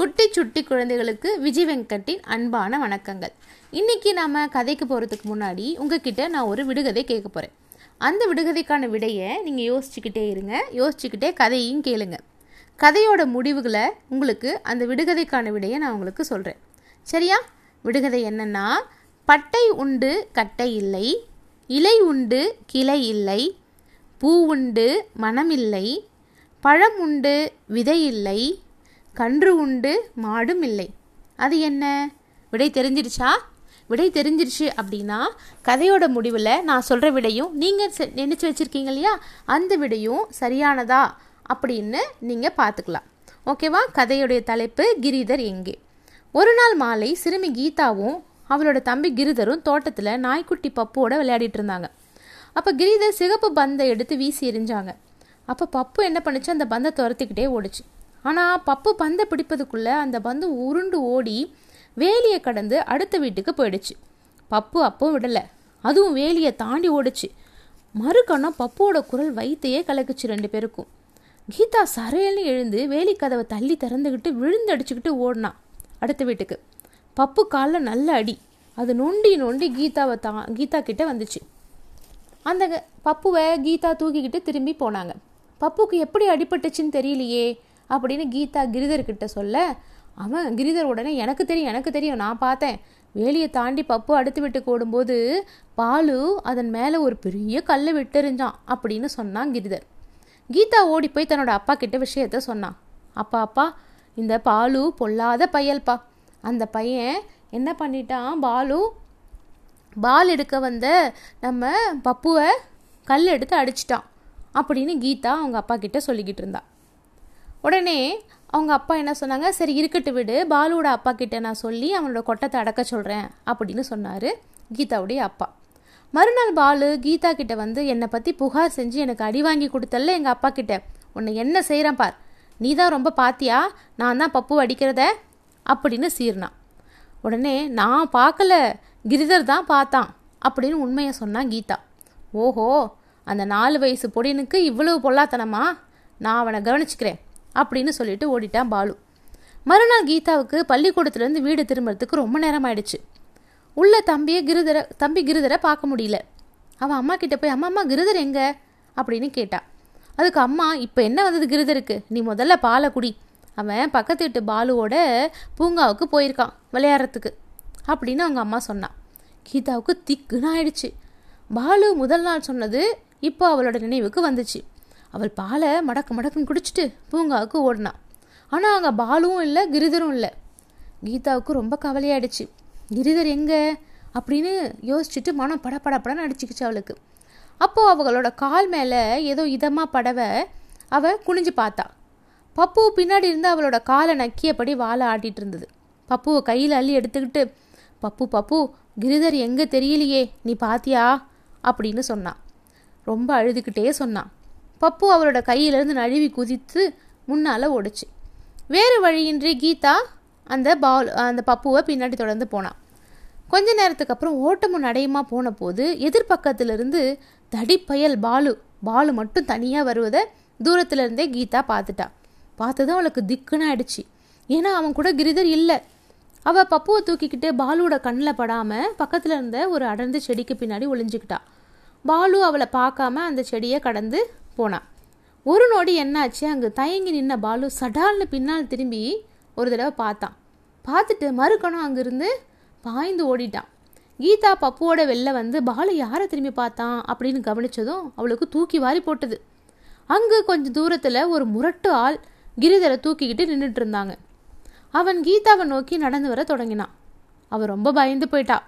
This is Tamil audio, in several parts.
குட்டி சுட்டி குழந்தைகளுக்கு விஜய் வெங்கட்டின் அன்பான வணக்கங்கள். இன்னைக்கு நாம கதைக்கு போகிறதுக்கு முன்னாடி உங்ககிட்ட நான் ஒரு விடுகதை கேட்க போகிறேன் அந்த விடுகதைக்கான விடையை நீங்கள் யோசிச்சுக்கிட்டே இருங்க. யோசிச்சுக்கிட்டே கதையும் கேளுங்க. கதையோட முடிவுகளை உங்களுக்கு அந்த விடுகதைக்கான விடையை நான் உங்களுக்கு சொல்கிறேன் சரியா? விடுகதை என்னன்னா பட்டை உண்டு கட்டை இல்லை. இலை உண்டு கிளை இல்லை. பூ உண்டு மனமில்லை பழம் உண்டு விதை இல்லை. கன்று உண்டு மாடும் இல்லை. அது என்ன? விடை தெரிஞ்சிடுச்சா? விடை தெரிஞ்சிருச்சு அப்படின்னா கதையோட முடிவில் நான் சொல்கிற விடையும் நீங்கள் நினச்சி வச்சுருக்கீங்க இல்லையா? அந்த விடையும் சரியானதா அப்படின்னு நீங்கள் பார்த்துக்கலாம். ஓகேவா? கதையுடைய தலைப்பு கிரிதர் எங்கே? ஒரு நாள் மாலை சிறுமி கீதாவும் அவளோட தம்பி கிரிதரும் தோட்டத்தில் நாய்க்குட்டி பப்புவோட விளையாடிட்டு இருந்தாங்க. அப்போ கிரிதர் சிகப்பு பந்தை எடுத்து வீசி எரிஞ்சாங்க அப்போ பப்பு என்ன பண்ணுச்சு? அந்த பந்தை துரத்திக்கிட்டே ஓடுச்சு. ஆனால் பப்பு பந்தை பிடிப்பதுக்குள்ளே அந்த பந்து உருண்டு ஓடி வேலியை கடந்து அடுத்த வீட்டுக்கு போயிடுச்சு. பப்பு அப்போ விடலை. அதுவும் வேலியை தாண்டி ஓடுச்சு. மறுக்கணும் பப்புவோட குரல் வயிற்றையே கலக்குச்சு ரெண்டு பேருக்கும். கீதா சரையல்னு எழுந்து வேலி கதவை தள்ளி திறந்துக்கிட்டு விழுந்து அடிச்சுக்கிட்டு ஓடினான் அடுத்த வீட்டுக்கு. பப்பு காலில் நல்ல அடி. அது நொண்டி நொண்டி கீதாவை தா கீதா கிட்டே வந்துச்சு. அந்த க- பப்புவை கீதா தூக்கிக்கிட்டு திரும்பி போனாங்க. பப்புக்கு எப்படி அடிபட்டுச்சுன்னு தெரியலையே. அப்படின்னு கீதா கிரிதர்கிட்ட சொல்ல அவன் கிரிதர் உடனே எனக்கு தெரியும் எனக்கு தெரியும் நான் பார்த்தேன். வேலியை தாண்டி பப்பு அடுத்து விட்டு ஓடும்போது பாலு அதன் மேலே ஒரு பெரிய கல்லை விட்டெறிஞ்சான் அப்படின்னு சொன்னான் கிரிதர். கீதா ஓடி போய் தன்னோட அப்பா கிட்ட விஷயத்த சொன்னான். அப்பா அப்பா இந்த பாலு பொல்லாத பையல்ப்பா அந்த பையன் என்ன பண்ணிட்டான் பாலு? பால் எடுக்க வந்த நம்ம பப்புவை கல் எடுத்து அடிச்சிட்டான் அப்படின்னு கீதா அவங்க அப்பா கிட்ட சொல்லிக்கிட்டு இருந்தா. உடனே அவங்க அப்பா என்ன சொன்னாங்க? சரி இருக்கட்டு விடு. பாலுவோட அப்பா கிட்ட நான் சொல்லி அவனோட கொட்டத்தை அடக்க சொல்கிறேன் அப்படின்னு சொன்னார் கீதாவுடைய அப்பா. மறுநாள் பாலு கீதா கிட்ட வந்து என்னை பற்றி புகார் செஞ்சு எனக்கு அடி வாங்கி கொடுத்தல்ல எங்கள் அப்பா கிட்ட. உன்னை என்ன செய்கிறேன் பார். நீ தான் ரொம்ப பாத்தியா? நான் தான் பப்பு அடிக்கிறத? அப்படின்னு சீர்னான் உடனே நான் பார்க்கல கிரிதர் தான் பார்த்தான் அப்படின்னு உண்மையை சொன்னான் கீதா. ஓஹோ அந்த நாலு வயசு பொடினுக்கு இவ்வளவு பொல்லாத்தனமா? நான் அவனை கவனிச்சுக்கிறேன். அப்படின்னு சொல்லிட்டு ஓடிட்டான் பாலு. மறுநாள் கீதாவுக்கு பள்ளிக்கூடத்துலேருந்து வீடு திரும்புறதுக்கு ரொம்ப நேரம் ஆயிடுச்சு உள்ள தம்பியை கிருதரை தம்பி கிருதரை பார்க்க முடியல. அவன் அம்மா கிட்ட போய் அம்மா அம்மா கிருதர் எங்க? அப்படின்னு கேட்டா அதுக்கு அம்மா இப்போ என்ன வந்தது கிருதருக்கு? நீ முதல்ல பாலை குடி. அவன் பக்கத்து வீட்டு பாலுவோட பூங்காவுக்கு போயிருக்கான் விளையாடுறதுக்கு அப்படின்னு அவங்க அம்மா சொன்னான். கீதாவுக்கு திக்குன்னு ஆயிடுச்சு. பாலு முதல் நாள் சொன்னது இப்போ அவளோட நினைவுக்கு வந்துச்சு. அவள் பாலை மடக்கு மடக்குன்னு குடிச்சிட்டு பூங்காவுக்கு ஓடினான் ஆனால் அங்கே பாலும் இல்லை கிரிதரும் இல்லை. கீதாவுக்கு ரொம்ப கவலையாயிடுச்சு. கிரிதர் எங்கே? அப்படின்னு யோசிச்சுட்டு மனம் படபடப்படன்னு அடிச்சுக்கிச்சு அவளுக்கு. அப்போது அவங்களோட கால் மேலே ஏதோ இதமாக படவை அவள் குனிஞ்சு பார்த்தா. பப்பு பின்னாடி இருந்து அவளோட காலை நக்கியபடி வாழை ஆட்டிகிட்டு இருந்தது. பப்புவை கையில் அள்ளி எடுத்துக்கிட்டு பப்பு பப்பு கிரிதர் எங்கே தெரியலையே நீ பாத்தியா? அப்படின்னு சொன்னான் ரொம்ப அழுதுகிட்டே சொன்னான் பப்பு அவளோட கையிலேருந்து நழுவி குதித்து முன்னால் ஓடுச்சு. வேறு வழியின்றி கீதா அந்த பால் அந்த பப்புவை பின்னாடி தொடர்ந்து போனான். கொஞ்ச நேரத்துக்கு அப்புறம் ஓட்டமும் நடையுமா போன போது எதிர்பக்கத்திலிருந்து தடிப்பயல் பாலு பாலு மட்டும் தனியாக வருவதை தூரத்துல இருந்தே கீதா பார்த்துட்டா பார்த்ததும் அவளுக்கு திக்குன்னு ஆயிடுச்சு. ஏன்னா அவன் கூட கிரிதர் இல்லை. அவள் பப்புவை தூக்கிக்கிட்டு பாலுவோட கண்ணில் படாமல் பக்கத்தில் இருந்த ஒரு அடர்ந்த செடிக்கு பின்னாடி ஒளிஞ்சுக்கிட்டா. பாலு அவளை பார்க்காம அந்த செடியை கடந்து போனான் ஒரு நொடி என்னாச்சு? அங்கே தயங்கி நின்ன பாலு சடால்னு பின்னால் திரும்பி ஒரு தடவை பார்த்தான். பார்த்துட்டு மறுக்கணும் அங்கிருந்து பாய்ந்து ஓடிட்டான். கீதா பப்புவோட வெளில வந்து பாலு யாரை திரும்பி பார்த்தான்? அப்படின்னு கவனிச்சதும் அவளுக்கு தூக்கி வாரி போட்டது. அங்கு கொஞ்சம் தூரத்தில் ஒரு முரட்டு ஆள் கிரிதரை தூக்கிக்கிட்டு நின்றுட்டு இருந்தாங்க. அவன் கீதாவை நோக்கி நடந்து வர தொடங்கினான். அவள் ரொம்ப பயந்து போயிட்டா.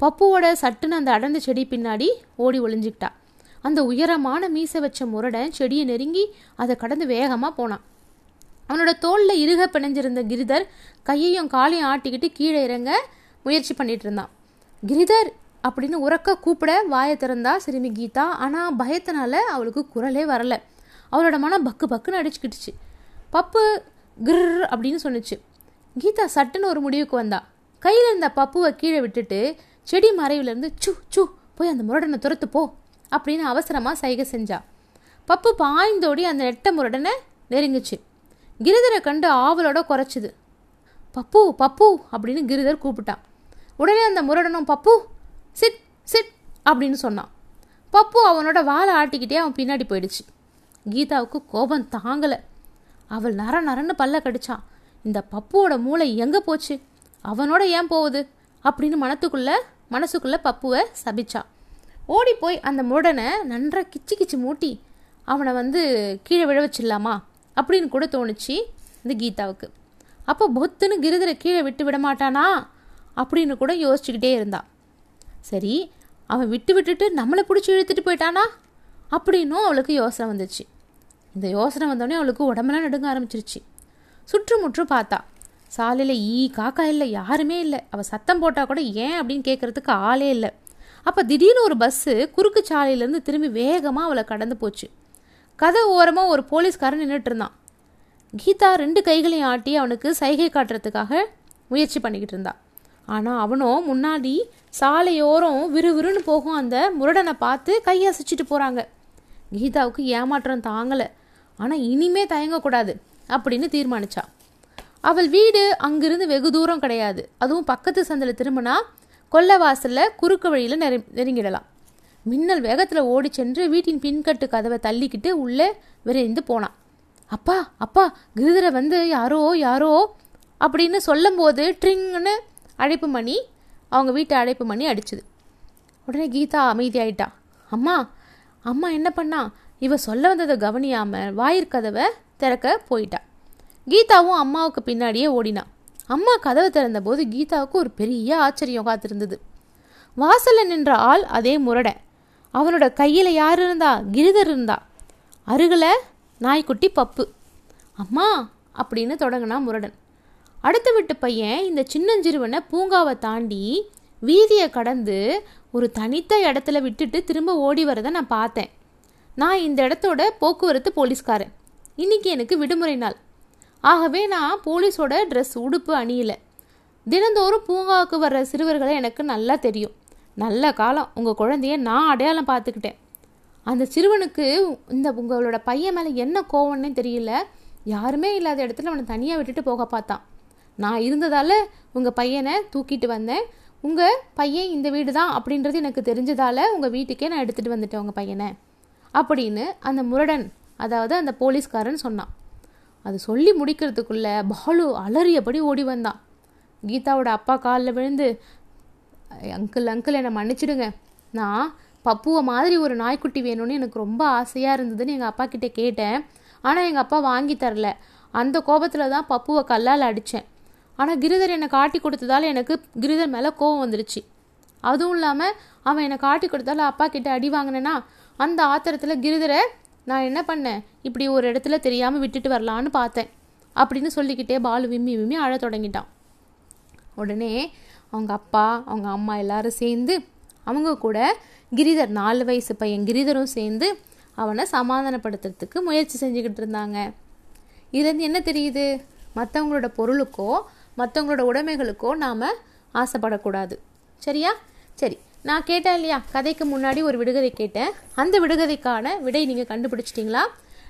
பப்புவோட சட்டுன்னு அந்த அடர்ந்த செடி பின்னாடி ஓடி ஒளிஞ்சிக்கிட்டா. அந்த உயரமான மீசை வச்ச முரடன் செடியை நெருங்கி அதை கடந்து வேகமாக போனான். அவனோட தோளில் இருக பிணைஞ்சிருந்த கிரிதர் கையையும் காலையும் ஆட்டிக்கிட்டு கீழே இறங்க முயற்சி பண்ணிட்டு இருந்தான். கிரிதர் அப்படின்னு உறக்க கூப்பிட வாயை திறந்தா சிறுமி கீதா. ஆனால் பயத்தினால அவளுக்கு குரலே வரல. அவளோட மனம் பக்கு பக்குன்னு அடிச்சுக்கிட்டுச்சு. பப்பு கிர் அப்படின்னு சொன்னிச்சு. கீதா சட்டுன்னு ஒரு முடிவுக்கு வந்தா. கையில் இருந்த பப்புவை கீழே விட்டுட்டு செடி மறைவிலேருந்து சு சு போய் அந்த முரடனை துரத்து போ அப்படின்னு அவசரமாக சைகை செஞ்சா. பப்பு பாய்ந்தோடி அந்த நெட்ட முரடனை நெருங்குச்சு. கிரிதரை கண்டு ஆவலோட குறைச்சிது. பப்பு பப்பு அப்படின்னு கிரிதர் கூப்பிட்டான் உடனே அந்த முரடனும் பப்பு சிட் சிட் அப்படின்னு சொன்னான் பப்பு அவனோட வாழை ஆட்டிக்கிட்டே அவன் பின்னாடி போயிடுச்சு. கீதாவுக்கு கோபம் தாங்கலை. அவள் நர நரன்னு பல்ல கடிச்சான் இந்த பப்புவோட மூளை எங்கே போச்சு? அவனோட ஏன் போகுது? அப்படின்னு மனத்துக்குள்ள மனசுக்குள்ளே பப்புவை சபிச்சான் ஓடி போய் அந்த முரடனை நன்றாக கிச்சு கிச்சு மூட்டி அவனை வந்து கீழே விழ வச்சிடலாமா அப்படின்னு கூட தோணுச்சு இந்த கீதாவுக்கு. அப்போ பொத்துன்னு கிருதரை கீழே விட்டு விட மாட்டானா அப்படின்னு கூட யோசிச்சுக்கிட்டே இருந்தான். சரி அவன் விட்டு விட்டுட்டு நம்மளை பிடிச்சி இழுத்துட்டு போயிட்டானா அப்படின்னும் அவளுக்கு யோசனை வந்துச்சு. இந்த யோசனை வந்தோடனே அவளுக்கு உடம்பெல்லாம் நடுங்க ஆரம்பிச்சிருச்சு. சுற்றுமுற்றும் பார்த்தா சாலையில் ஈ காக்கா இல்லை யாருமே இல்லை. அவள் சத்தம் போட்டால் கூட ஏன் அப்படின்னு கேட்குறதுக்கு ஆளே இல்லை. அப்போ திடீர்னு ஒரு பஸ்ஸு குறுக்கு சாலையிலேருந்து திரும்பி வேகமாக அவளை கடந்து போச்சு. கதை ஓரமாக ஒரு போலீஸ்காரன் நின்றுட்டு இருந்தான். கீதா ரெண்டு கைகளையும் ஆட்டி அவனுக்கு சைகை காட்டுறதுக்காக முயற்சி பண்ணிக்கிட்டு இருந்தான் ஆனால் அவனும் முன்னாடி சாலையோரம் விறுவிறுன்னு போகும் அந்த முரடனை பார்த்து கையசைச்சிட்டு போகிறாங்க கீதாவுக்கு ஏமாற்றம் தாங்கலை. ஆனால் இனிமே தயங்கக்கூடாது அப்படின்னு தீர்மானிச்சா. அவள் வீடு அங்கிருந்து வெகு தூரம் கிடையாது. அதுவும் பக்கத்து சந்தில் திரும்பினா கொல்லவாசலில் குறுக்கு வழியில் நெரு நெருங்கிடலாம். மின்னல் வேகத்தில் ஓடி சென்று வீட்டின் பின்கட்டு கதவை தள்ளிக்கிட்டு உள்ளே விரைந்து போனான். அப்பா அப்பா கிருதரை வந்து யாரோ யாரோ? அப்படின்னு சொல்லும்போது ட்ரிங்னு அழைப்பு மணி அவங்க வீட்டை அழைப்பு மணி அடிச்சுது. உடனே கீதா அமைதியாயிட்டா. அம்மா அம்மா என்ன பண்ணா? இவ சொல்ல வந்ததை கவனியாமல் வாயிற்கதவை திறக்க போயிட்டா. கீதாவும் அம்மாவுக்கு பின்னாடியே ஓடினான் அம்மா கதவை திறந்தபோது கீதாவுக்கு ஒரு பெரிய ஆச்சரியம் காத்திருந்தது. வாசலில் நின்ற ஆள் அதே முரடன் அவனோட கையில் யார் இருந்தா? கிரிதர் இருந்தா. அருகில் நாய்க்குட்டி பப்பு. அம்மா அப்படின்னு தொடங்கினா முரடன். அடுத்த விட்டு பையன் இந்த சின்னஞ்சிறுவனை பூங்காவை தாண்டி வீதியை கடந்து ஒரு தனித்த இடத்துல விட்டுட்டு திரும்ப ஓடி வரதை நான் பார்த்தேன். நான் இந்த இடத்தோட போக்குவரத்து போலீஸ்காரன். இன்னைக்கு எனக்கு விடுமுறை நாள். ஆகவே நான் போலீஸோட ட்ரெஸ் உடுப்பு அணியல. தினந்தோறும் பூங்காவுக்கு வர்ற சிறுவர்களை எனக்கு நல்லா தெரியும். நல்ல காலம். உங்கள் குழந்தைய நான் அடையாளம் பார்த்துக்கிட்டேன். அந்த சிறுவனுக்கு இந்த உங்களோட பையன் மேலே என்ன கோவம்னே தெரியல. யாருமே இல்லாத இடத்துல அவனை தனியாக விட்டுட்டு போக பார்த்தான். நான் இருந்ததால் உங்கள் பையனை தூக்கிட்டு வந்தேன். உங்கள் பையன் இந்த வீடு தான் அப்படின்றது எனக்கு தெரிஞ்சதால் உங்கள் வீட்டுக்கே நான் எடுத்துகிட்டு வந்துட்டேன் உங்கள் பையனை. அப்படின்னு அந்த முரடன் அதாவது அந்த போலீஸ்காரன் சொன்னான். அது சொல்லி முடிக்கிறதுக்குள்ள பாலு அலறியபடி ஓடி வந்தான். கீதாவோட அப்பா காலில் விழுந்து அங்கிள் அங்கிள் என்னை மன்னிச்சிடுங்க. நான் பப்புவை மாதிரி ஒரு நாய்க்குட்டி வேணும்னு எனக்கு ரொம்ப ஆசையாக இருந்ததுன்னு எங்கள் அப்பா கிட்டே கேட்டேன். ஆனால் எங்கள் அப்பா வாங்கி தரல. அந்த கோபத்தில் தான் பப்புவை கல்லால் அடித்தேன் ஆனால் கிரிதர் என்னை காட்டி கொடுத்ததால எனக்கு கிரிதர் மேலே கோவம் வந்துருச்சு. அதுவும் இல்லாமல் அவன் என்னை காட்டி கொடுத்தால அப்பா கிட்ட அடி வாங்கினேன்னா அந்த ஆத்திரத்தில் கிரிதரை நான் என்ன பண்ணேன்? இப்படி ஒரு இடத்துல தெரியாமல் விட்டுட்டு வரலான்னு பார்த்தேன். அப்படின்னு சொல்லிக்கிட்டே பாலு விம்மி விம்மி அழ தொடங்கிட்டான். உடனே அவங்க அப்பா அவங்க அம்மா எல்லாரும் சேர்ந்து அவங்க கூட கிரிதர் நாலு வயசு பையன் கிரிதரும் சேர்ந்து அவனை சமாதானப்படுத்துறதுக்கு முயற்சி செஞ்சுக்கிட்டு இருந்தாங்க. இதுலேருந்து என்ன தெரியுது? மற்றவங்களோட பொருளுக்கோ மற்றவங்களோட உடைமைகளுக்கோ நாம் ஆசைப்படக்கூடாது. சரியா? சரி. நான் கேட்டேன் இல்லையா? கதைக்கு முன்னாடி ஒரு விடுகதை கேட்டேன். அந்த விடுகதைக்கான விடை நீங்கள் கண்டுபிடிச்சிட்டிங்களா?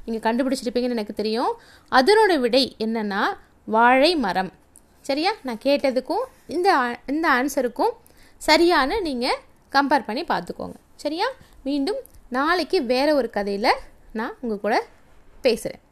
நீங்கள் கண்டுபிடிச்சிருப்பீங்கன்னு எனக்கு தெரியும். அதனோட விடை என்னென்னா வாழை மரம். சரியா? நான் கேட்டதுக்கும் இந்த இந்த ஆன்சருக்கும் சரியான நீங்கள் கம்பேர் பண்ணி பார்த்துக்கோங்க. சரியா? மீண்டும் நாளைக்கு வேறு ஒரு கதையில் நான் உங்கள் கூட பேசுகிறேன்